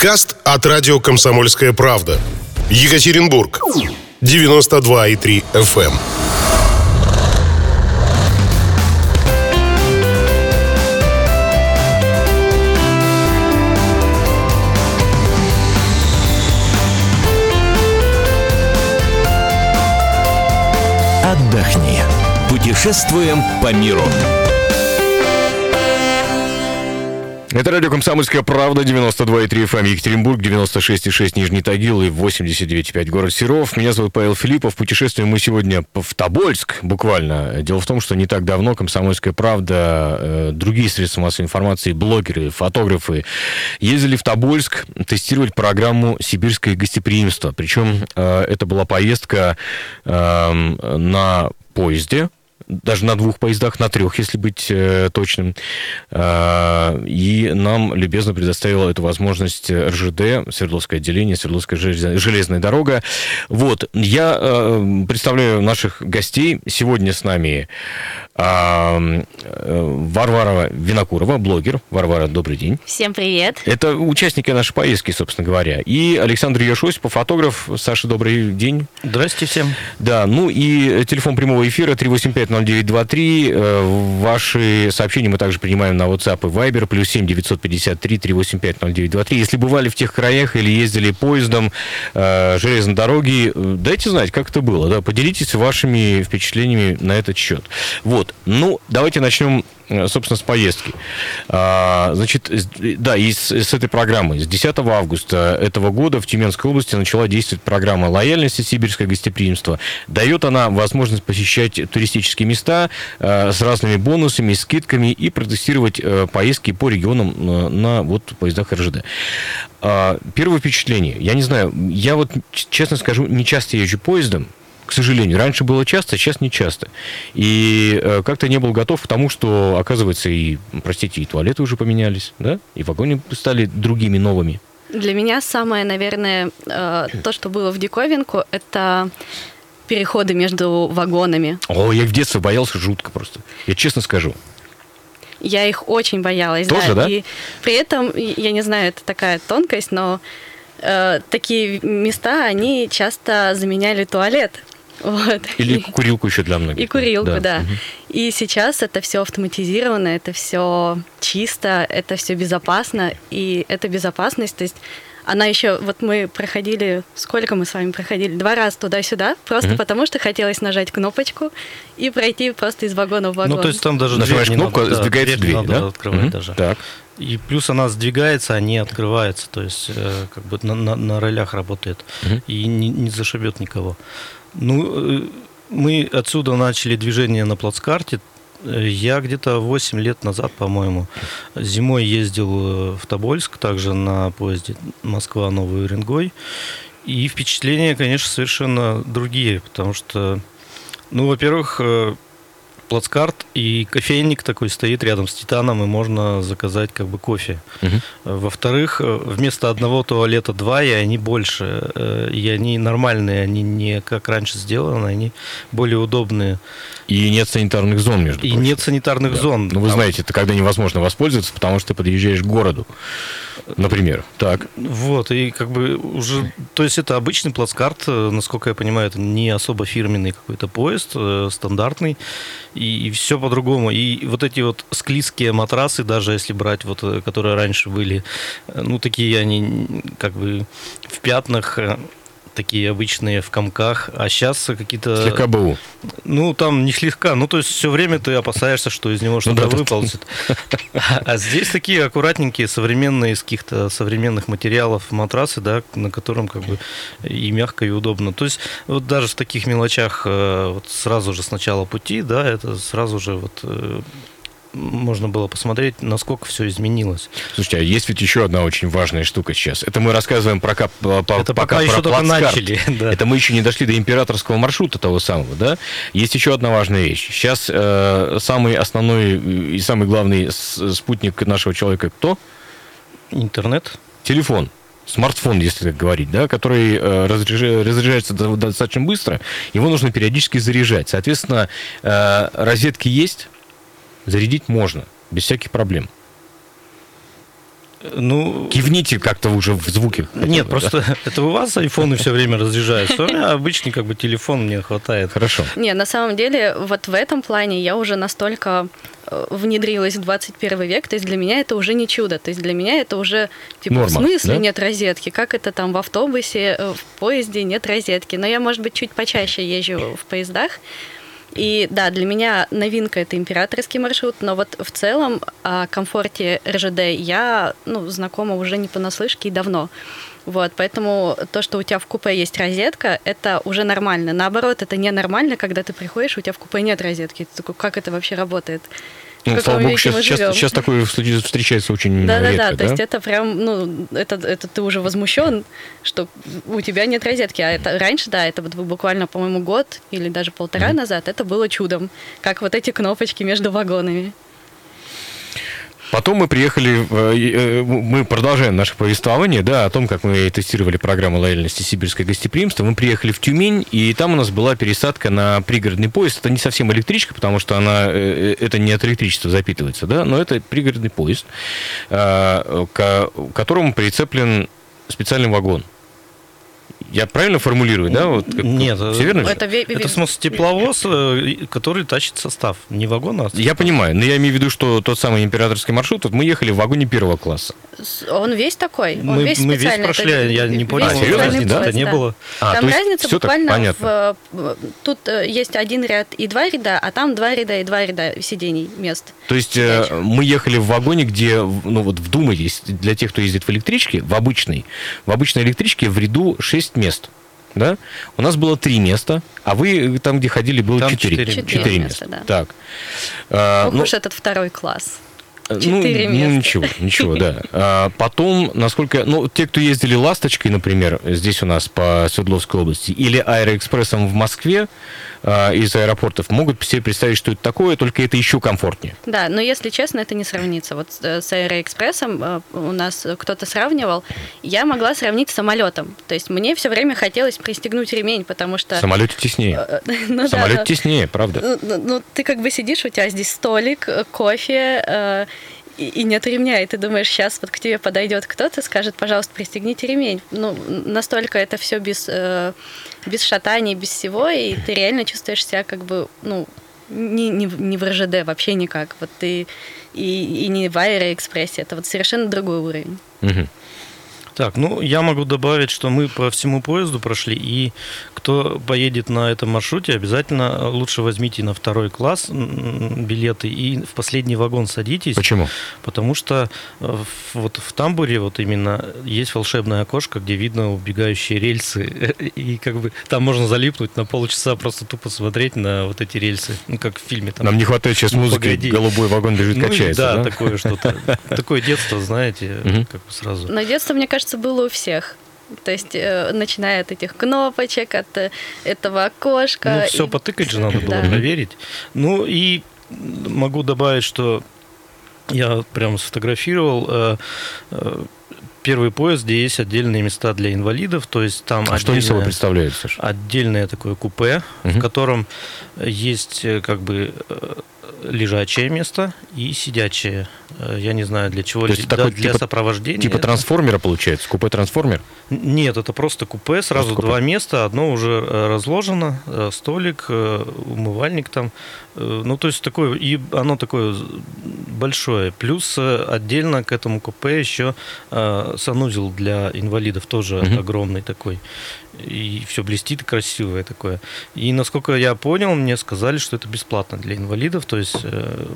Подкаст от радио «Комсомольская правда». Екатеринбург. 92,3 FM. Отдохни. Путешествуем по миру. Это радио «Комсомольская правда», 92,3 FM, эм, Екатеринбург, 96,6 Нижний Тагил и 89,5 город Серов. Меня зовут Павел Филиппов. Путешествуем мы сегодня в Тобольск, буквально. Дело в том, что не так давно «Комсомольская правда», э, другие средства массовой информации, блогеры, фотографы ездили в Тобольск тестировать программу «Сибирское гостеприимство». Причем э, это была поездка э, на поезде, даже на двух поездах, на трех, если быть э, точным. Э, и нам любезно предоставила эту возможность РЖД, Свердловское отделение, Свердловская железная дорога. Вот, я э, представляю наших гостей. Сегодня с нами Варвара Винокурова, блогер. Варвара, добрый день. Всем привет. Это участники нашей поездки, собственно говоря. И Александр Яшосипов, фотограф. Саша, добрый день. Здрасте всем. Да, ну и телефон прямого эфира 385 0923. Э, ваши сообщения мы также принимаем на WhatsApp и Viber. Плюс 7 953 385 0923. Если бывали в тех краях или ездили поездом э, железной дороги, э, дайте знать, как это было. Да? Поделитесь вашими впечатлениями на этот счет. Вот. Ну, давайте начнем Э, собственно, с поездки. А, значит, да, и с, с этой программы. С 10 августа этого года в Тюменской области начала действовать программа лояльности сибирское гостеприимство. Дает она возможность посещать туристические места э, с разными бонусами, скидками и протестировать э, поездки по регионам на вот поездах РЖД. А, первое впечатление. Я не знаю, я вот, честно скажу, не часто езжу поездом, к сожалению. Раньше было часто, сейчас не часто. И э, как-то не был готов к тому, что, оказывается, и, простите, и туалеты уже поменялись, да, и вагоны стали другими, новыми. Для меня самое, наверное, э, то, что было в диковинку, это переходы между вагонами. О, я в детстве боялся жутко просто. Я честно скажу. Я их очень боялась. Тоже, да? да? И при этом, я не знаю, это такая тонкость, но э, такие места, они часто заменяли туалет. Вот. Или курилку еще для многих. И курилку, да. да. Угу. И сейчас это все автоматизировано, это все чисто, это все безопасно. И эта безопасность, то есть она еще, вот мы проходили, сколько мы с вами проходили? Два раза туда-сюда, просто угу. потому что хотелось нажать кнопочку и пройти просто из вагона в вагон. Ну, то есть там даже Нажимаешь кнопку, надо, сдвигается дверь, дверь надо да? открывать угу. даже. Так. И плюс она сдвигается, а не открывается, то есть э, как бы на, на, на ролях работает угу. и не, не зашибет никого. Ну, э, мы отсюда начали движение на плацкарте. Я где-то 8 лет назад, по-моему, зимой ездил э, в Тобольск, также на поезде Москва-Новый Уренгой. И впечатления, конечно, совершенно другие, потому что, ну, во-первых, э, плацкарт и кофейник такой стоит рядом с Титаном, и можно заказать как бы кофе. Угу. Во-вторых, вместо одного туалета два, и они больше. Э, и они нормальные, они не как раньше сделаны, они более удобные. И нет санитарных зон, между И прочим. нет санитарных да. зон. Ну, вы знаете, это когда невозможно воспользоваться, потому что ты подъезжаешь к городу, например. Так. Вот, и как бы уже... То есть это обычный плацкарт, э, насколько я понимаю, это не особо фирменный какой-то поезд, э, стандартный, и, и все по-другому. И вот эти вот склизкие матрасы, даже если брать вот, э, которые раньше были, ну, такие они как бы в пятнах, такие обычные в комках, а сейчас какие-то... Слегка БУ. Ну, там не слегка, ну, то есть все время ты опасаешься, что из него ну что-то ну, да, выползет. А здесь такие аккуратненькие, современные, из каких-то современных материалов матрасы, да, на котором как бы и мягко, и удобно. То есть вот даже в таких мелочах э, вот сразу же с начала пути, да, это сразу же вот э, можно было посмотреть, насколько все изменилось. Слушайте, а есть ведь еще одна очень важная штука сейчас. Это мы рассказываем про, по, Это пока, пока еще только начали. Да. Это мы еще не дошли до императорского маршрута того самого, да? Есть еще одна важная вещь. Сейчас э, самый основной и самый главный спутник нашего человека кто? Интернет. Телефон смартфон, если так говорить, да, который э, разряжается достаточно быстро, его нужно периодически заряжать. Соответственно, э, розетки есть, зарядить можно, без всяких проблем. Ну, Кивните как-то уже в звуке. нет, бы, просто да? это у вас айфоны все время разряжаются. У меня обычный как бы телефон мне хватает. Хорошо. Не, на самом деле, вот в этом плане я уже настолько э, внедрилась в 21 век, то есть для меня это уже не чудо, то есть для меня это уже, типа, Норма, в смысле да? нет розетки, как это там в автобусе, э, в поезде нет розетки, но я, может быть, чуть почаще езжу в поездах, и да, для меня новинка это императорский маршрут, но вот в целом о комфорте РЖД я ну, знакома уже не понаслышке и давно. Вот, поэтому то, что у тебя в купе есть розетка, это уже нормально. Наоборот, это ненормально, когда ты приходишь, у тебя в купе нет розетки. Ты такой, как это вообще работает? Ну, каком слава богу, сейчас, мы сейчас, сейчас такое встр- встречается очень Да-да-да, редко, то да? есть это прям, ну, это, это ты уже возмущен, что у тебя нет розетки. А это раньше, да, это вот буквально, по-моему, год или даже полтора назад, это было чудом, как вот эти кнопочки между вагонами. Потом мы приехали, э, э, мы продолжаем наше повествование, да, о том, как мы тестировали программу лояльности «Сибирское гостеприимство». Мы приехали в Тюмень, и там у нас была пересадка на пригородный поезд. Это не совсем электричка, потому что она, э, это не от электричества запитывается, да, но это пригородный поезд, э, к которому прицеплен специальный вагон. Я правильно формулирую, да? Вот, как- Нет, все верно? Это, Это, в смысле, тепловоз, э, который тащит состав. Не вагон, а Я понимаю, но я имею в виду, что тот самый императорский маршрут, вот мы ехали в вагоне первого класса. Он весь такой. Он Мы, весь мы весь прошли, Это я не понял, А, серьезно? Да? это не было. А, там разница буквально в, тут э, есть один ряд и два ряда, а там два ряда и два ряда сидений мест. То есть э, мы ехали в вагоне, где, в- ну вот вдумайтесь, для тех, кто ездит в электричке, в обычной, в обычной электричке в ряду 6 мест. Да? У нас было три места, а вы там, где ходили, было четыре. четыре места. да. Так. А, ну, уж этот второй класс. Ну, четыре ну, места. ничего, ничего, да. А, потом, насколько... Ну, те, кто ездили «Ласточкой», например, здесь у нас по Свердловской области, или «Аэроэкспрессом» в Москве а, из аэропортов, могут себе представить, что это такое, только это еще комфортнее. Да, но если честно, это не сравнится. Вот э, с Аэроэкспрессом э, у нас кто-то сравнивал. Я могла сравнить с самолетом. То есть мне все время хотелось пристегнуть ремень, потому что... В самолете теснее. Э, ну В да, да. теснее, правда. Ну, ну, ну, ты как бы сидишь, у тебя здесь столик, кофе, и, и нет ремня, и ты думаешь, сейчас вот к тебе подойдет кто-то, скажет, пожалуйста, пристегните ремень. Ну, настолько это все без, э, без шатаний, без всего, и ты реально чувствуешь себя как бы, ну, не, не, не в РЖД вообще никак. Вот ты и, и не в Аэроэкспрессе, это вот совершенно другой уровень. Мгм. Так, ну я могу добавить, что мы по всему поезду прошли, и кто поедет на этом маршруте, обязательно лучше возьмите на второй класс билеты и в последний вагон садитесь, Почему? потому что э, в- вот в тамбуре вот именно есть волшебное окошко, где видно убегающие рельсы, и как бы там можно залипнуть на полчаса, просто тупо смотреть на вот эти рельсы, ну как в фильме. Там. Нам не хватает сейчас Ну, музыки, погоди. голубой вагон бежит, Ну качается. да, да? такое что-то. Такое детство, знаете, как бы сразу. Но детство, мне кажется, было у всех. То есть, э, начиная от этих кнопочек, от э, этого окошка. Ну, все и- потыкать же надо было, Да. проверить. Ну, и могу добавить, что я прям сфотографировал э, э, первый поезд, где есть отдельные места для инвалидов, то есть там А что они собой отдельное- представляют, Саша? отдельное такое купе, Мгм. в котором есть э, как бы э, лежачее место и сидячее. Э, Я не знаю для чего, То есть да, такой для типа- сопровождения. Типа трансформера получается, купе-трансформер? Нет, это просто купе, сразу купе. два места, одно уже э, разложено, э, столик, умывальник там, ну то есть такое, и оно такое большое. Плюс отдельно к этому купе еще санузел для инвалидов тоже Мгм. огромный такой. И все блестит красивое такое. И насколько я понял, мне сказали, что это бесплатно для инвалидов, то есть э,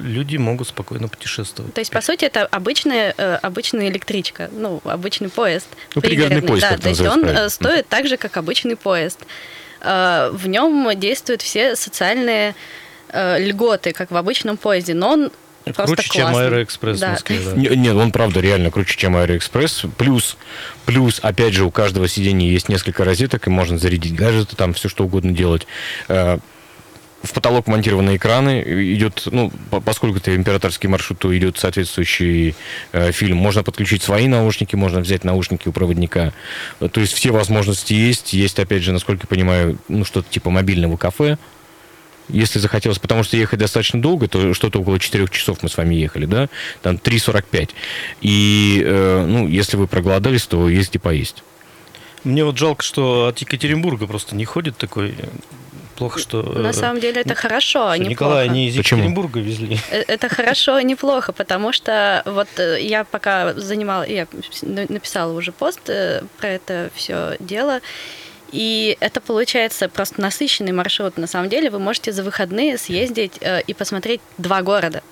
люди могут спокойно путешествовать. То есть, по сути, это обычная, э, обычная электричка, ну, обычный поезд. Ну, пригородный поезд, да, то есть он э, правильно. стоит так же, как обычный поезд. В нем действуют все социальные льготы, как в обычном поезде, но он просто Круче, чем классный. Аэроэкспресс в Да. Москве. да. Не- Нет, он правда реально круче, чем Аэроэкспресс. Плюс, плюс, опять же, у каждого сидения есть несколько розеток, и можно зарядить гаджеты, там все что угодно делать. В потолок монтированы экраны, идет, ну, по- поскольку это императорский маршрут, то идет соответствующий э, фильм. Можно подключить свои наушники, можно взять наушники у проводника. То есть все возможности есть. Есть, опять же, насколько я понимаю, ну, что-то типа мобильного кафе. если захотелось, потому что ехать достаточно долго, то что-то около 4 часов мы с вами ехали, да, там 3.45. И, э, ну, если вы проголодались, то есть и поесть. Мне вот жалко, что от Екатеринбурга просто не ходит такой плохо, что... На э, самом деле это хорошо, а не Николая не из? Екатеринбурга везли. Э, Это хорошо и неплохо, потому что вот э, я пока занимала, я на- написала уже пост про это все дело, и это получается просто насыщенный маршрут. На самом деле вы можете за выходные съездить и посмотреть два города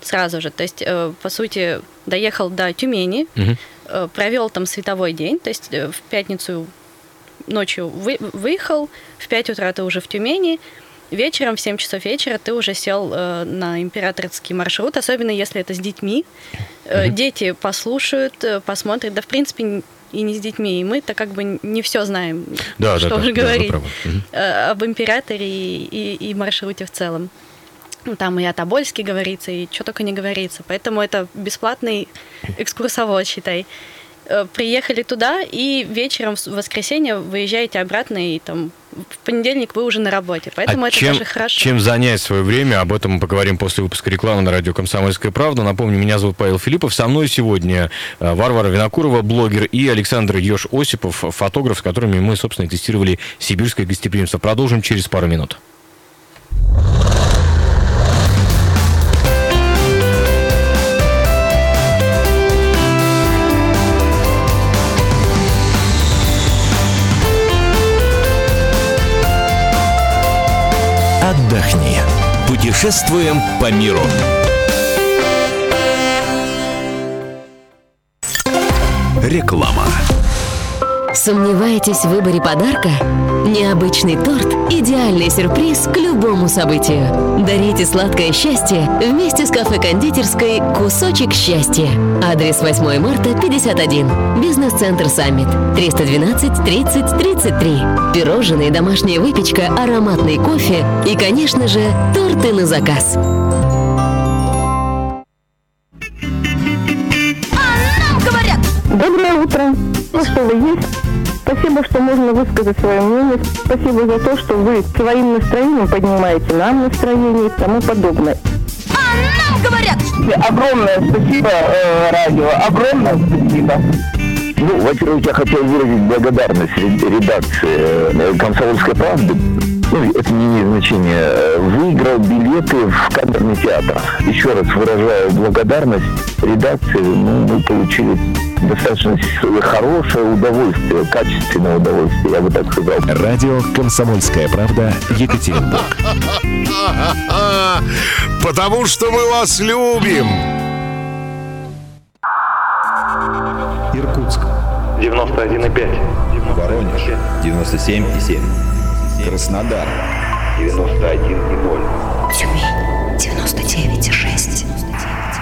сразу же. То есть, по сути, доехал до Тюмени, э, провел там световой день, то есть в пятницу ночью вы- выехал, в 5 утра ты уже в Тюмени, вечером в 7 часов вечера ты уже сел э, на императорский маршрут, особенно если это с детьми. Э, Дети послушают, э, посмотрят, да в принципе и не с детьми, и мы-то как бы не все знаем, Да, что да, да, уже да, говорить. Мгм. э, об императоре и, и- и маршруте в целом. Ну, Там и о Тобольске говорится, и что только не говорится. Поэтому это бесплатный экскурсовод, считай. Э, Приехали туда, и вечером в воскресенье выезжаете обратно, и там в понедельник вы уже на работе. Поэтому А это чем, даже хорошо. чем занять свое время, об этом мы поговорим после выпуска рекламы на радио «Комсомольская правда». Напомню, меня зовут Павел Филиппов. Со мной сегодня э, Варвара Винокурова, блогер, и Александр Еж-Осипов, фотограф, с которыми мы, собственно, тестировали сибирское гостеприимство. Продолжим через пару минут. Отдохни. Путешествуем по миру. Реклама. Сомневаетесь в выборе подарка? Необычный торт – идеальный сюрприз к любому событию. Дарите сладкое счастье вместе с кафе-кондитерской «Кусочек счастья». Адрес 8 марта, 51. Бизнес-центр «Саммит». 312 30 33. Пирожные, домашняя выпечка, ароматный кофе и, конечно же, торты на заказ. Доброе утро. Ну что вы есть? Спасибо, что можно высказать свое мнение. Спасибо за то, что вы своим настроением поднимаете нам настроение и тому подобное. Огромное спасибо, э, радио. Огромное спасибо. Ну, во-первых, я хотел выразить благодарность ре- редакции э, «Комсомольской правды». Ну, это не имеет значения. Выиграл билеты в камерный театр. Еще раз выражаю благодарность редакции. Ну, мы получили достаточно хорошее удовольствие, качественное удовольствие, я бы так сказал. Радио «Комсомольская правда» Екатеринбург. Потому что мы вас любим. Иркутск. 91,5. Воронеж. 97,7. Краснодар. 91,0. Тюмень 99,6.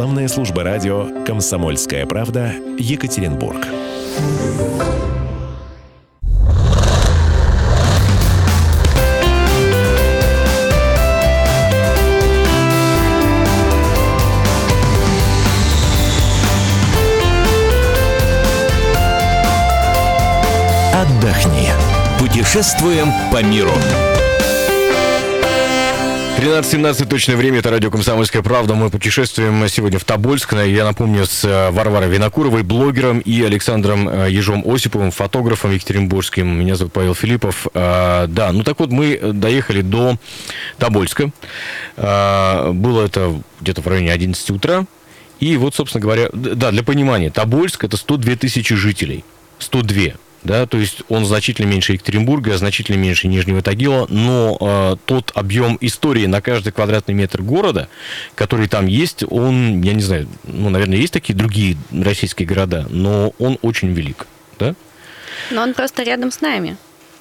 Рекламная служба радио «Комсомольская правда» Екатеринбург. Отдохни. Путешествуем по миру. 13.17 точное время, это радио «Комсомольская правда». Мы путешествуем сегодня в Тобольск. Я напомню, с э, Варварой Винокуровой, блогером, и Александром э, Ежом Осиповым, фотографом екатеринбургским. Меня зовут Павел Филиппов. А, Да, ну так вот, мы доехали до Тобольска. Было это где-то в районе 11 утра. И вот, собственно говоря, да, для понимания, Тобольск – это 102 тысячи жителей. 102 да, то есть он значительно меньше Екатеринбурга, значительно меньше Нижнего Тагила, но э, тот объем истории на каждый квадратный метр города, который там есть, он, я не знаю, ну, наверное, есть такие другие российские города, но он очень велик, да? Но он просто рядом с нами.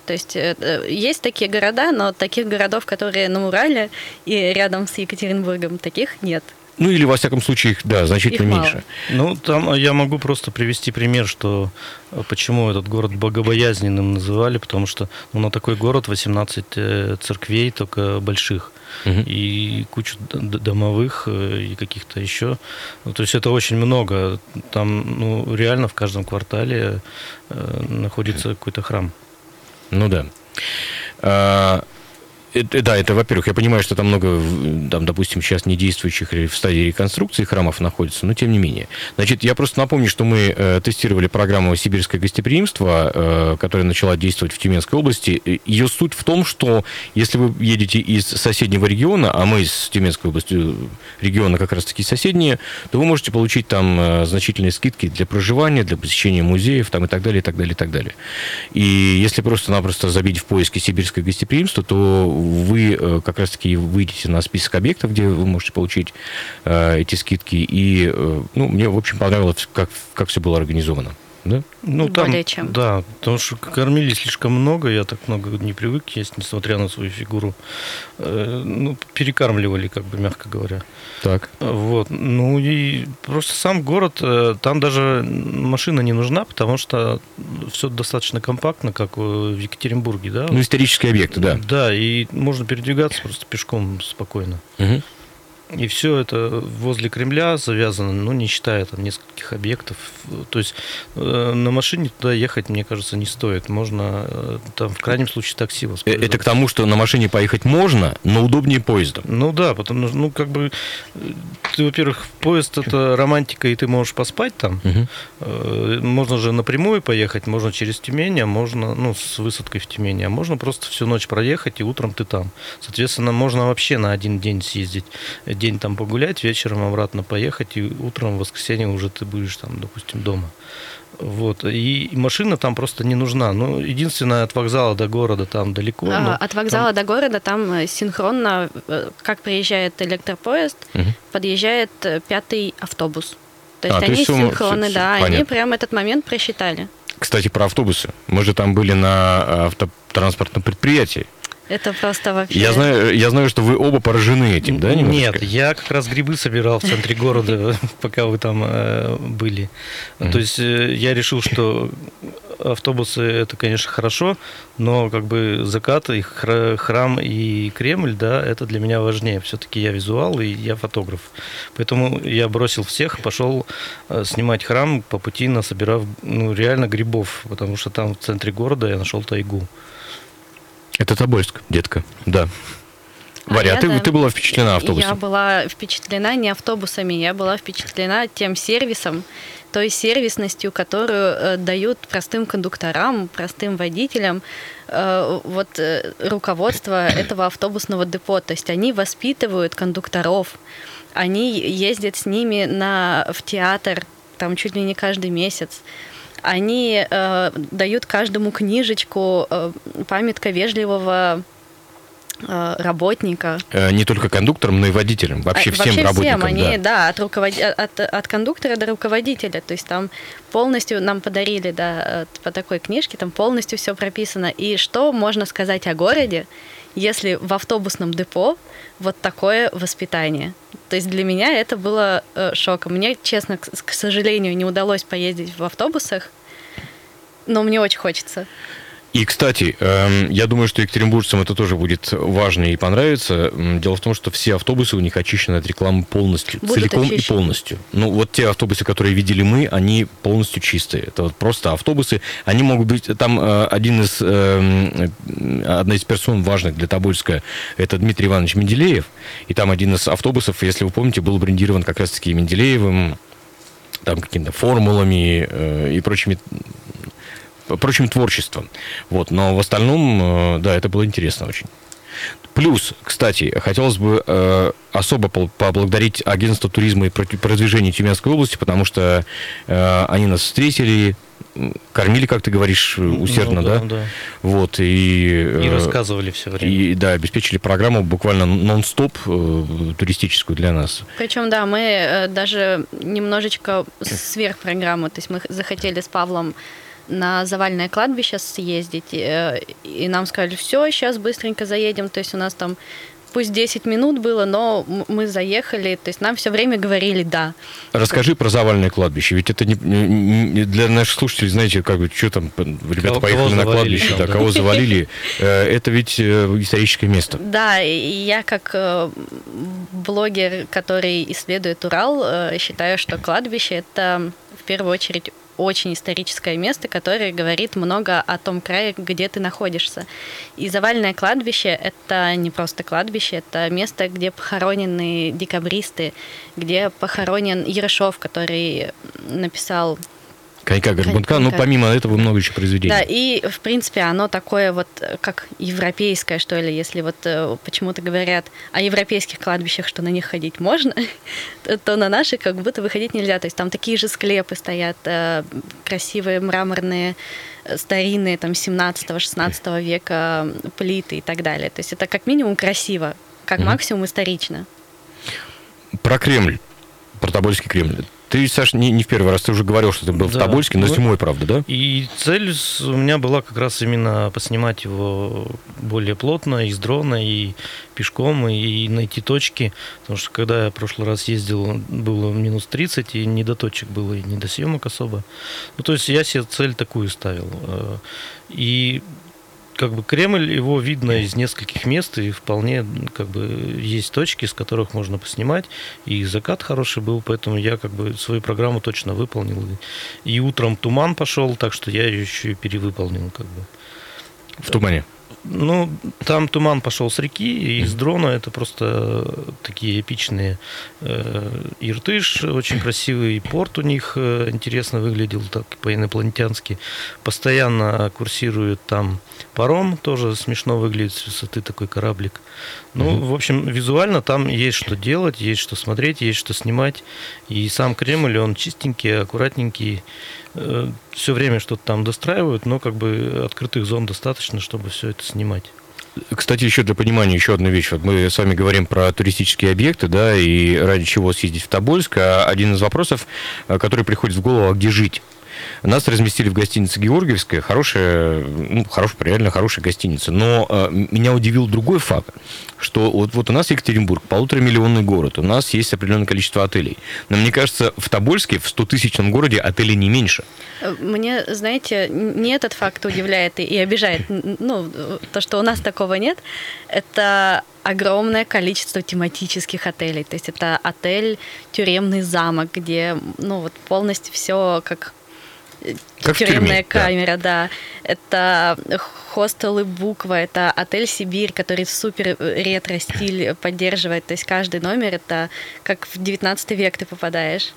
То есть э, э, есть такие города, но таких городов, которые на Урале и рядом с Екатеринбургом, таких нет. Ну или, во всяком случае, их, да, значительно Их мало. меньше. Ну, там я могу просто привести пример, что э, почему этот город богобоязненным называли, потому что ну, на такой город 18 э, церквей, только больших, Мгм. и кучу домовых э, и каких-то еще. Ну, то есть это очень много. Там ну, реально в каждом квартале э, находится какой-то храм. Ну да. Это- да, это, во-первых, я понимаю, что там много, в- там, допустим, сейчас не действующих в стадии реконструкции храмов находится, но тем не менее. Значит, я просто напомню, что мы э, тестировали программу «Сибирское гостеприимство», э, которая начала действовать в Тюменской области. Э, Ее суть в том, что если вы едете из соседнего региона, а мы из Тюменской области э, региона как раз-таки соседние, то вы можете получить там э, значительные скидки для проживания, для посещения музеев там, и так далее, и так далее, и так далее. И если просто-напросто забить в поиске «Сибирское гостеприимство», то вы э, как раз-таки выйдете на список объектов, где вы можете получить э, эти скидки. И э, ну, мне, в общем, понравилось, как, как все было организовано. Да? Ну, там, Более чем. Да, потому что кормили слишком много, я так много не привык есть, несмотря на свою фигуру. Э, Ну, перекармливали, как бы, мягко говоря. Так. Вот. Ну и просто сам город, э, там даже машина не нужна, потому что все достаточно компактно, как в Екатеринбурге, да? Ну, исторические объекты, да. Да, и можно передвигаться просто пешком спокойно. Мгм. И все это возле Кремля завязано, ну, не считая там нескольких объектов. То есть э, на машине туда ехать, мне кажется, не стоит. Можно э, там в крайнем случае такси Э, воспользоваться. Это к тому, что на машине поехать можно, но удобнее поездом. Ну да, потому что, ну, как бы, э, ты, во-первых, поезд это романтика, и ты можешь поспать там. Мгм. Э, Можно же напрямую поехать, можно через Тюмень, а можно, ну, с высадкой в Тюмени, а можно просто всю ночь проехать, и утром ты там. Соответственно, можно вообще на один день съездить, день там погулять, вечером обратно поехать, и утром в воскресенье уже ты будешь там, допустим, дома. Вот. И, машина там просто не нужна. Ну, единственное, от вокзала до города там далеко. А, но От вокзала до города там э, синхронно, э, как приезжает электропоезд, Мгм. подъезжает э, пятый автобус. То есть А, то они есть всё- синхронны, всё- да, всё они понятно. прям этот момент просчитали. Кстати, про автобусы. Мы же там были на автотранспортном предприятии. Это просто вообще... Я знаю, я знаю, что вы оба поражены этим, да, немножечко? Нет, я как раз грибы собирал в центре города, пока вы там э, были. То есть э, я решил, что автобусы это, конечно, хорошо, но как бы закат, и хра- храм и Кремль, да, это для меня важнее. Все-таки я визуал и я фотограф. Поэтому я бросил всех, пошел э, снимать храм по пути, насобирав ну, реально грибов, потому что там в центре города я нашел тайгу. Это Тобольск, детка, да. Варя, а я, ты, да. ты была впечатлена Я автобусом? была впечатлена не автобусами, я была впечатлена тем сервисом, той сервисностью, которую э, дают простым кондукторам, простым водителям э, вот э, руководство этого автобусного депо. То есть они воспитывают кондукторов, они ездят с ними на, в театр там чуть ли не каждый месяц. Они э, дают каждому книжечку э, памятка вежливого э, работника. Э, Не только кондукторам, но и водителям. Вообще А, всем вообще работникам. всем, они, да. да, от, руковод- от, от кондуктора до руководителя. То есть там полностью нам подарили, да, по такой книжке, там полностью все прописано. И что можно сказать о городе, если в автобусном депо вот такое воспитание? То есть для меня это было э, шоком. Мне, честно, к, к сожалению, не удалось поездить в автобусах, но мне очень хочется. И, кстати, эм, я думаю, что екатеринбуржцам это тоже будет важно и понравится. Дело в том, что все автобусы у них очищены от рекламы полностью, Будут целиком и очищены. полностью. Ну, вот те автобусы, которые видели мы, они полностью чистые. Это вот просто автобусы. Они могут быть... Там э, один из... эм, э, одна из персон важных для Тобольска, это Дмитрий Иванович Менделеев. И там один из автобусов, если вы помните, был брендирован как раз-таки Менделеевым, там какими-то формулами э, и прочими прочим творчеством. Вот, но в остальном, э, да, это было интересно очень. Плюс, кстати, хотелось бы э, особо поблагодарить агентство туризма и продвижения Тюменской области, потому что э, они нас встретили, кормили, как ты говоришь, усердно, Ну да? да. Вот, и... И э, рассказывали все время. И, да, обеспечили программу буквально нон-стоп э, туристическую для нас. Причем, да, мы э, даже немножечко сверх программы, то есть мы захотели с Павлом на завальное кладбище съездить, э, и нам сказали, все, сейчас быстренько заедем, то есть у нас там пусть 10 минут было, но мы заехали, то есть нам все время говорили «да». Расскажи про заваленное кладбище. Ведь это не, не- для наших слушателей, знаете, как бы, что там, ребята Кого- поехали кого на кладбище, там, да, да. кого завалили. Э, Это ведь э, историческое место. Да, и я как блогер, который исследует Урал, считаю, что кладбище это в первую очередь очень историческое место, которое говорит много о том крае, где ты находишься. И заваленное кладбище — это не просто кладбище, это место, где похоронены декабристы, где похоронен Ершов, который написал Конька Горбунка, но Конька. помимо этого много еще произведений. да, и, в принципе, оно такое вот, э, как европейское, что ли, если вот э, почему-то говорят о европейских кладбищах, что на них ходить можно, то- на наших как будто выходить нельзя. То есть там такие же склепы стоят, э, красивые мраморные, старинные, там, 17-16 века плиты и так далее. То есть это как минимум красиво, как максимум исторично. Про Кремль, про Тобольский Кремль. Ты, Саш, не, не в первый раз, ты уже говорил, что ты был в Да. Тобольске, но Ну, зимой, правда, да? И цель у меня была как раз именно поснимать его более плотно, и с дрона, и пешком, и найти точки. Потому что когда я в прошлый раз ездил, было минус 30, и не до точек было, и не до съемок особо. Ну, то есть я себе цель такую ставил. Э, И как бы Кремль, его видно из нескольких мест, и вполне как бы есть точки, с которых можно поснимать. И закат хороший был, поэтому я как бы свою программу точно выполнил. И утром туман пошел, так что я ее еще и перевыполнил как бы. В тумане. Ну, там туман пошел с реки, и из дрона это просто такие эпичные э, Иртыш, очень красивый порт у них, э, интересно выглядел так по-инопланетянски. Постоянно курсирует там паром, тоже смешно выглядит с высоты такой кораблик. Ну, в общем, визуально там есть что делать, есть что смотреть, есть что снимать. И сам Кремль, он чистенький, аккуратненький. Все время что-то там достраивают, но как бы открытых зон достаточно, чтобы все это снимать. Кстати, еще для понимания еще одна вещь. Вот мы с вами говорим про туристические объекты, да, и ради чего съездить в Тобольск. А один из вопросов, э, который приходит в голову, а где жить? Нас разместили в гостинице Георгиевская, хорошая, ну, хорошая, реально хорошая гостиница. Но э, меня удивил другой факт, что вот, вот у нас Екатеринбург, полуторамиллионный город, у нас есть определенное количество отелей. Но мне кажется, в Тобольске, в 100-тысячном городе, отелей не меньше. Э, Мне, знаете, не этот факт удивляет и, и обижает. Ну, то, что у нас такого нет, это огромное количество тематических отелей. То есть это отель «Тюремный замок», где, ну, вот полностью все как Как тюремная тюрьме, да. камера, да. Это хостелы Буква, это отель Сибирь, который супер э, ретро-стиль поддерживает. То есть каждый номер это как в 19 век ты попадаешь.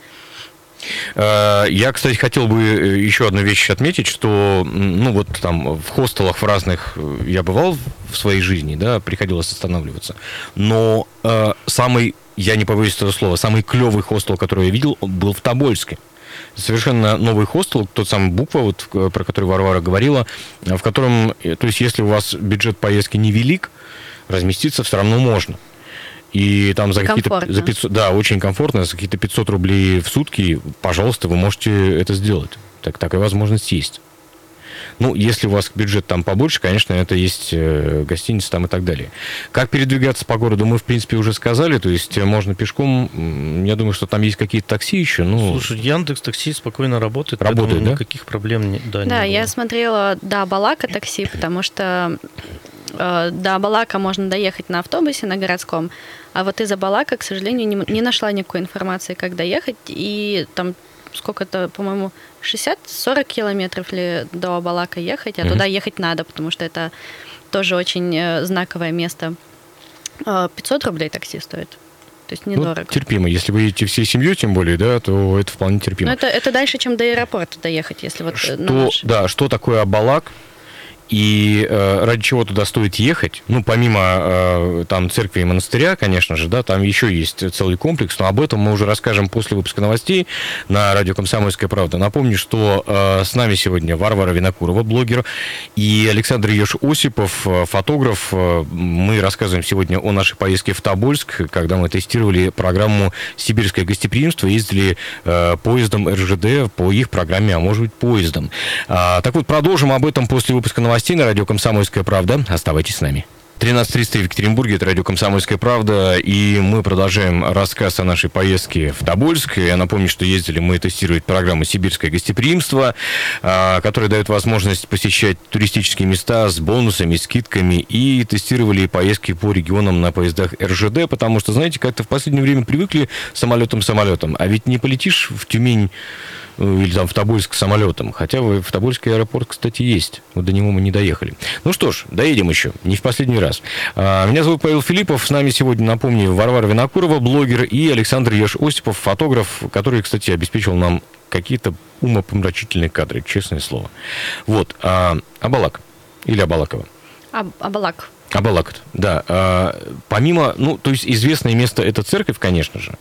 Э, Я, кстати, хотел бы э, еще одну вещь отметить, что, ну, вот там в хостелах в разных э, я бывал в своей жизни, да, приходилось останавливаться. Но э, самый, я не побоюсь этого слова, самый клевый хостел, который я видел, был в Тобольске. Совершенно новый хостел, тот самый Буква, вот, э, про который Варвара говорила, э, в котором, э, то есть, если у вас бюджет поездки невелик, разместиться все равно можно. И там за какие-то за 500, да, очень комфортно, за какие-то 500 рублей в сутки, пожалуйста, вы можете это сделать. Так, такая возможность есть. Ну, если у вас бюджет там побольше, конечно, это есть э, гостиница там и так далее. Как передвигаться по городу, мы, в принципе, уже сказали. То есть э, можно пешком. Я думаю, что там есть какие-то такси еще. Ну, Слушай, Яндекс Такси спокойно работает, Работает, да? никаких проблем не, да, не Да, я было. смотрела до Балака такси, потому что э, до Балака можно доехать на автобусе на городском, а вот из-за Балака, к сожалению, не, не нашла никакой информации, как доехать, и там сколько-то, по-моему, 60-40 километров ли до Балака ехать, а Мгм. туда ехать надо, потому что это тоже очень э, знаковое место. Э, 500 рублей такси стоит, то есть ну, недорого. терпимо. Если вы едете всей семьей, тем более, да, то это вполне терпимо. Но это, это дальше, чем до аэропорта доехать, если вот э, что, наш- да, что такое Абалак и э, ради чего туда стоит ехать. Ну, помимо э, там церкви и монастыря, конечно же, да, там еще есть целый комплекс, но об этом мы уже расскажем после выпуска новостей на радио «Комсомольская правда». Напомню, что э, с нами сегодня Варвара Винокурова, блогер, и Александр Еш Осипов, э, фотограф. Э, Мы рассказываем сегодня о нашей поездке в Тобольск, когда мы тестировали программу «Сибирское гостеприимство», ездили э, поездом РЖД по их программе, а может быть поездом. А, так вот, продолжим об этом после выпуска новостей на радио «Комсомольская правда». Оставайтесь с нами. 13.33 в Екатеринбурге, это радио «Комсомольская правда», и мы продолжаем рассказ о нашей поездке в Тобольск. Я напомню, что ездили мы тестировать программу «Сибирское гостеприимство», а, которая дает возможность посещать туристические места с бонусами, скидками, и тестировали поездки по регионам на поездах РЖД, потому что, знаете, как-то в последнее время привыкли самолетом-самолетом, а ведь не полетишь в Тюмень или там в Тобольск самолетом. Хотя в Тобольский аэропорт, кстати, есть. Вот до него мы не доехали. Ну что ж, доедем еще. Не в последний раз. А, Меня зовут Павел Филиппов. С нами сегодня, напомню, Варвара Винокурова, блогер, и Александр Еш-Осипов, фотограф, который, кстати, обеспечил нам какие-то умопомрачительные кадры, честное слово. Вот. А, Абалак. Или Абалакова. А, Абалак. Абалак, да. А, помимо, ну, то есть известное место это церковь, конечно же,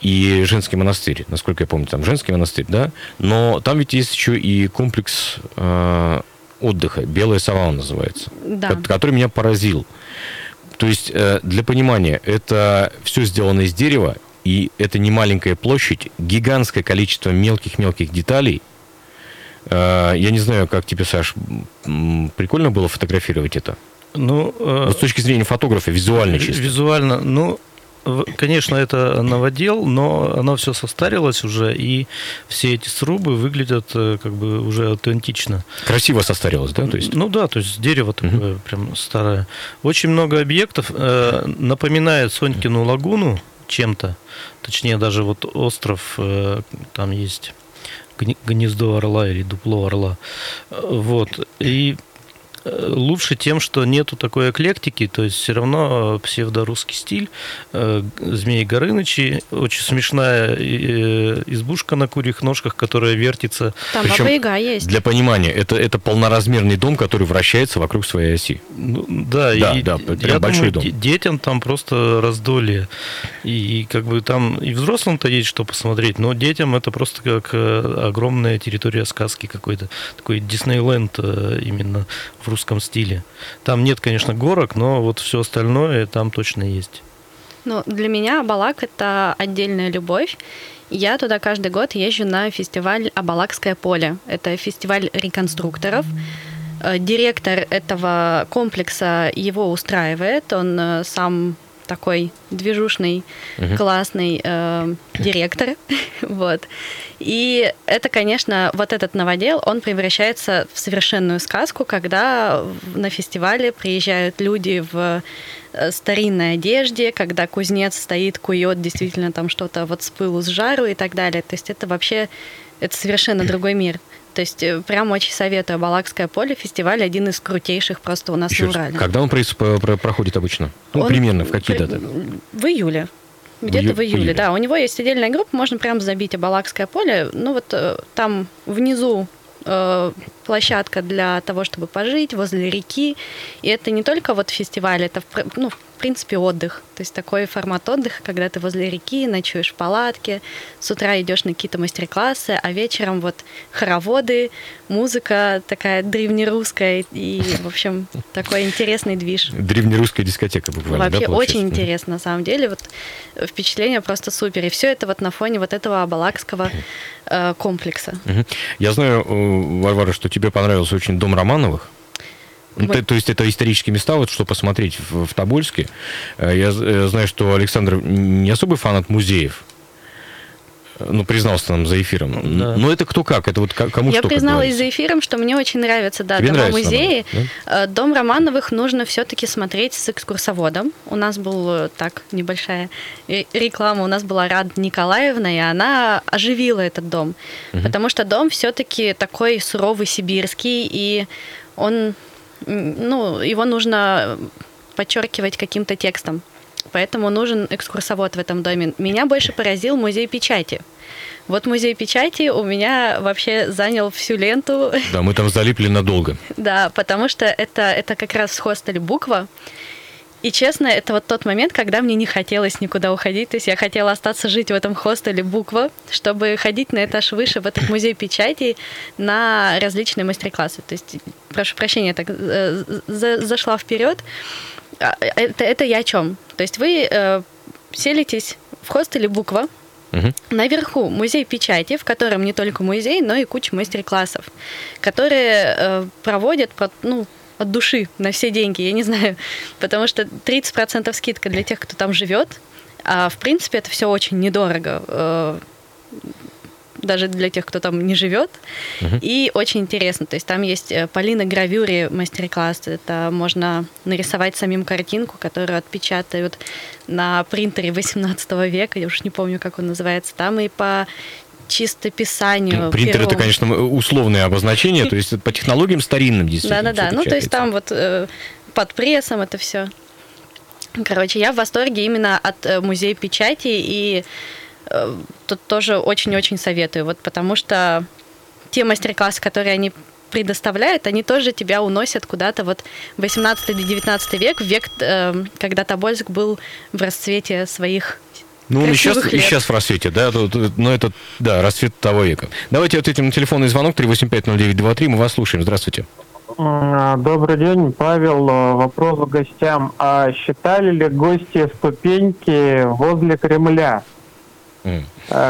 и женский монастырь, насколько я помню, там женский монастырь, да, но там ведь есть еще и комплекс э, отдыха, Белая сова он называется, Да. ко- который меня поразил. То есть, э, для понимания, это все сделано из дерева, и это не маленькая площадь, гигантское количество мелких-мелких деталей. Э, я не знаю, как тебе, Саш, прикольно было фотографировать это? Ну, э, Вот с точки зрения фотографа, визуально чисто. Визуально, ну, конечно, это новодел, но оно все состарилось уже, и все эти срубы выглядят э, как бы уже аутентично. Красиво состарилось, да? То есть, Ну да, то есть дерево такое прям старое. Очень много объектов э, напоминает Сонькину лагуну чем-то. Точнее, даже вот остров, э, там есть гне- гнездо орла или дупло орла. Э, Вот. И лучше тем, что нету такой эклектики, то есть все равно э, псевдорусский стиль. Э, Змеи Горынычи, очень смешная э, избушка на курьих ножках, которая вертится. Там Причем Баба Яга есть. для понимания, это, это полноразмерный дом, который вращается вокруг своей оси. Ну, да, Да, и да, прям я большой думаю, дом. де- детям там просто раздолье. И, как бы там и взрослым-то есть что посмотреть, но детям это просто как э, огромная территория сказки какой-то. Такой Диснейленд э, именно в русском стиле. Там нет, конечно, горок, но вот все остальное там точно есть. Ну, для меня Абалак — это отдельная любовь. Я туда каждый год езжу на фестиваль «Абалакское поле». Это фестиваль реконструкторов. Э, Директор этого комплекса его устраивает. Он э, сам такой движушный, Мгм. классный э, директор. вот. И это, конечно, вот этот новодел, он превращается в совершенную сказку, когда на фестивале приезжают люди в э, старинной одежде, когда кузнец стоит, кует действительно там что-то вот с пылу, с жару и так далее. То есть это вообще, это совершенно другой мир. То есть э, прям очень советую Балакское поле. Фестиваль один из крутейших просто у нас Еще на Урале. когда он проходит обычно? Ну, Он примерно, в какие при- даты? В июле. Где-то ию- в в июле, июле. да. У него есть отдельная группа, можно прям забить Абалакское поле. Ну вот э, там внизу э, площадка для того, чтобы пожить возле реки. И это не только вот фестиваль, это ну, в принципе отдых. То есть такой формат отдыха, когда ты возле реки, ночуешь в палатке, с утра идешь на какие-то мастер-классы, а вечером вот хороводы, музыка такая древнерусская и, в общем, такой интересный движ. Древнерусская дискотека буквально, Вообще да, очень интересно, на самом деле. Вот впечатление просто супер. И все это вот на фоне вот этого абалакского э, комплекса. Я знаю, э, Варвара, что тебе понравился очень дом Романовых. Ну, Мы- то, есть это исторические места, вот что посмотреть в, в Тобольске. Э, Я з- э, знаю, что Александр не особый фанат музеев. Э, Ну, признался нам за эфиром. Да. Но это кто как? Это вот кому Я что, призналась за эфиром, что мне очень нравится, да, Тебе дома нравится музеи. Романовых, Э, Дом Романовых нужно все-таки смотреть с экскурсоводом. У нас был э, так небольшая э, реклама. У нас была Рад Николаевна, и она оживила этот дом. Мгм. Потому что дом все-таки такой суровый сибирский, и он, ну, его нужно подчеркивать каким-то текстом. Поэтому нужен экскурсовод в этом доме. Меня больше поразил музей печати. Вот музей печати у меня вообще занял всю ленту. Да, мы там залипли надолго. Да, потому что это, это как раз в хостеле «Буква». И честно, это вот тот момент, когда мне не хотелось никуда уходить. То есть я хотела остаться жить в этом хостеле «Буква», чтобы ходить на этаж выше в этот музей печати на различные мастер-классы. То есть, прошу прощения, так э, за- зашла вперед. А, Это, это я о чем? То есть вы э, селитесь в хостеле «Буква», Мгм. Наверху музей печати, в котором не только музей, но и куча мастер-классов, которые э, проводят про- ну, от души на все деньги, я не знаю, потому что 30% скидка для тех, кто там живет, а в принципе это все очень недорого э, даже для тех, кто там не живет. Uh-huh. И очень интересно. То есть там есть э, Полина гравюре мастер-класс. Это можно нарисовать самим картинку, которую отпечатают на принтере 18 века. Я уж не помню, как он называется. Там и по чистописанию. Принтер первого... это, конечно, условное обозначение, то есть по технологиям старинным действительно. Да-да-да. Ну, то есть там вот э, под прессом это все. Короче, я в восторге именно от э, музея печати и тут тоже очень-очень советую, вот потому что те мастер-классы, которые они предоставляют, они тоже тебя уносят куда-то вот 18-19 век, век, э, когда Тобольск был в расцвете своих ну, он и сейчас, лет. и сейчас в рассвете, да, но это, да, расцвет того века. Давайте ответим на телефонный звонок 3850923, мы вас слушаем, здравствуйте. Добрый день, Павел. Вопрос к гостям. А считали ли гости ступеньки возле Кремля? Mm.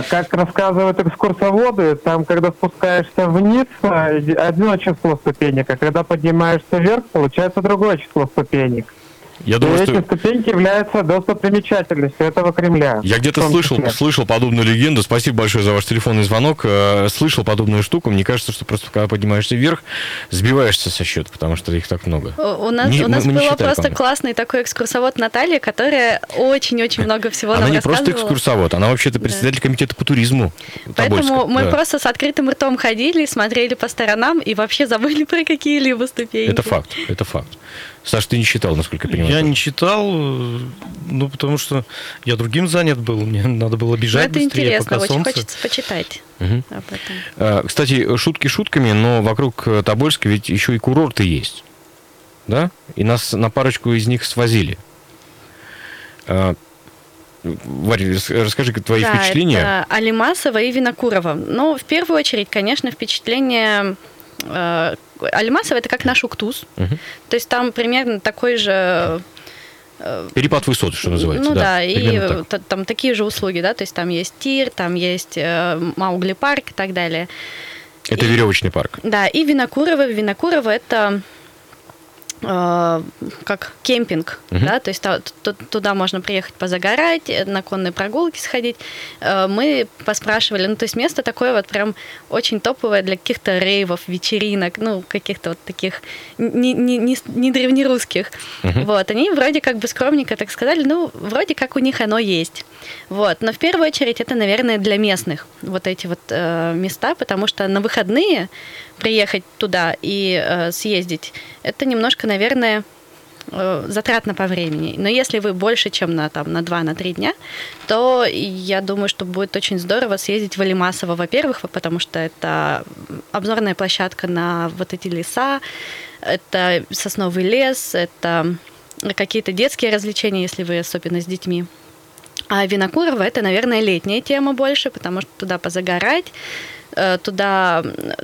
Как рассказывают экскурсоводы, там, когда спускаешься вниз, одно число ступенек, а когда поднимаешься вверх, получается другое число ступенек. Я думаю, и что... эти ступеньки являются достопримечательностью этого Кремля. Я где-то слышал, слышал подобную легенду. Спасибо большое за ваш телефонный звонок. Э, слышал подобную штуку. Мне кажется, что просто когда поднимаешься вверх, сбиваешься со счета, потому что их так много. У нас, не, у нас мы, была просто классный такой экскурсовод Наталья, которая очень-очень много всего она нам не просто экскурсовод, она вообще-то председатель да. комитета по туризму. Поэтому Тобольска. мы да. просто с открытым ртом ходили, смотрели по сторонам и вообще забыли про какие-либо ступеньки. Это факт, это факт. Саш, ты не читал, насколько я понимаю? Я не читал, ну, потому что я другим занят был, мне надо было бежать ну, это быстрее, интересно, пока очень солнце. хочется почитать угу. об этом. Кстати, шутки шутками, но вокруг Тобольска ведь еще и курорты есть, да? И нас на парочку из них свозили. А, Варя, расскажи твои да, впечатления. Это Алимасова и Винокурова. Ну, в первую очередь, конечно, впечатление Альмасово это как наш Уктус. Угу. То есть там примерно такой же э, Перепад высот, что называется. Ну да, да и так. там такие же услуги, да, то есть там есть тир, там есть э, Маугли парк и так далее. Это и, веревочный парк. Да, и Винокурово. Винокурово это Э, как кемпинг, uh-huh. да, то есть туда можно приехать позагорать, на конные прогулки сходить. Э, мы поспрашивали, ну, то есть место такое вот прям очень топовое для каких-то рейвов, вечеринок, ну, каких-то вот таких не, не, не, не древнерусских. Uh-huh. Вот, они вроде как бы скромненько так сказали, ну, вроде как у них оно есть. Вот, но в первую очередь это, наверное, для местных вот эти вот э, места, потому что на выходные приехать туда и э, съездить, это немножко, наверное, э, затратно по времени. Но если вы больше, чем на, там, на 2-3 дня, то я думаю, что будет очень здорово съездить в Алимасово, во-первых, потому что это обзорная площадка на вот эти леса, это сосновый лес, это какие-то детские развлечения, если вы особенно с детьми. А Винокурово это, наверное, летняя тема больше, потому что туда позагорать, туда,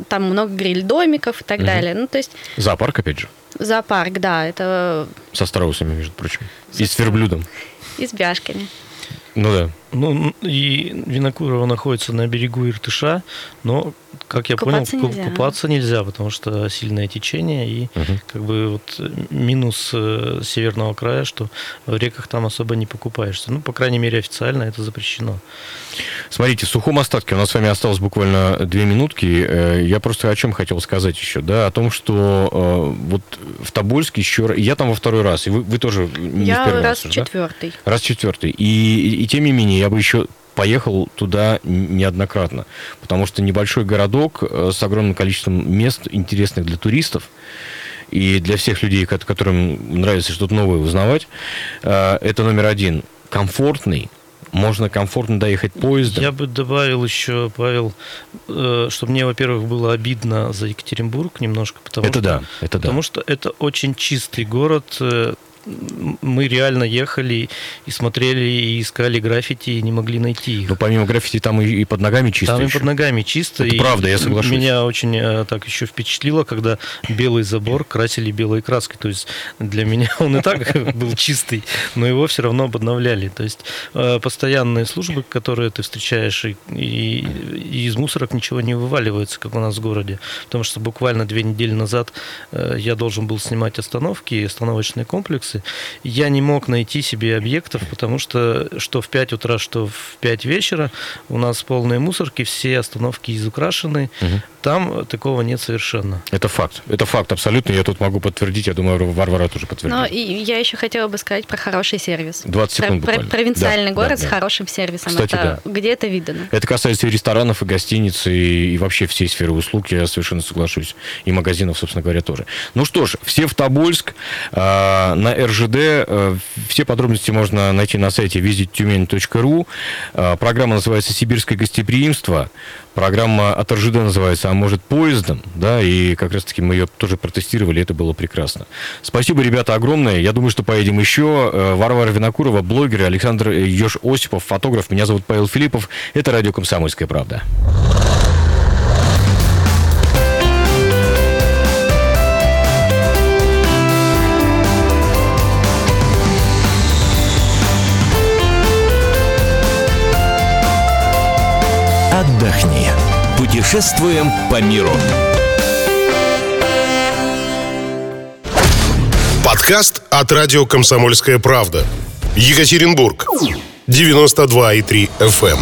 там много гриль-домиков и так угу. далее. Ну, то есть... Зоопарк, опять же? Зоопарк, да, это... Со страусами, между прочим. Со и с верблюдом. И с бяшками. Ну да. Ну, и Винокурово находится на берегу Иртыша, но, как я купаться понял, нельзя. купаться нельзя, потому что сильное течение и угу. как бы вот минус э, северного края, что в реках там особо не покупаешься. Ну, по крайней мере, официально это запрещено. Смотрите, в сухом остатке у нас с вами осталось буквально две минутки. Э, я просто о чем хотел сказать еще, да, о том, что э, вот в Тобольске еще... Я там во второй раз, и вы, вы тоже не я в первый раз. раз. четвертый. Да? Раз четвертый. И, и, и тем не менее, я бы еще поехал туда неоднократно, потому что небольшой городок э, с огромным количеством мест, интересных для туристов, и для всех людей, которым нравится что-то новое узнавать, это номер один. Комфортный, можно комфортно доехать поездом. Я бы добавил еще, Павел, э, что мне, во-первых, было обидно за Екатеринбург немножко, потому это что, да, это потому да. что это очень чистый город, э, мы реально ехали и смотрели, и искали граффити, и не могли найти их. Ну, помимо граффити, там и, и под ногами чисто Там еще. и под ногами чисто. Это и правда, я соглашусь. Меня очень э, так еще впечатлило, когда белый забор красили белой краской. То есть для меня он и так был чистый, но его все равно обновляли. То есть э, постоянные службы, которые ты встречаешь, и, и, и из мусорок ничего не вываливается, как у нас в городе. Потому что буквально две недели назад э, я должен был снимать остановки, и остановочные комплексы. Я не мог найти себе объектов, потому что что в 5 утра, что в 5 вечера у нас полные мусорки, все остановки изукрашены. Там такого нет совершенно. Это факт. Это факт абсолютно. Я тут могу подтвердить. Я думаю, Варвара тоже подтвердит. Но и я еще хотела бы сказать про хороший сервис. 20 секунд Про- буквально. провинциальный Да, город да, с да. хорошим сервисом. Кстати, это, да. Где это видано? Это касается и ресторанов, и гостиниц, и, и вообще всей сферы услуг, я совершенно соглашусь. И магазинов, собственно говоря, тоже. Ну что ж, все в Тобольск, э, на РЖД. э, все подробности можно найти на сайте visittюмень.ру. Э, программа называется «Сибирское гостеприимство». Программа от РЖД называется «А может поездом?». Да, и как раз-таки мы ее тоже протестировали, это было прекрасно. Спасибо, ребята, огромное. Я думаю, что поедем еще. Э, Варвара Винокурова, блогер, Александр Еж Осипов, фотограф. Меня зовут Павел Филиппов. Это радио «Комсомольская правда». Путешествуем по миру. Подкаст от радио «Комсомольская правда». Екатеринбург. 92,3 FM.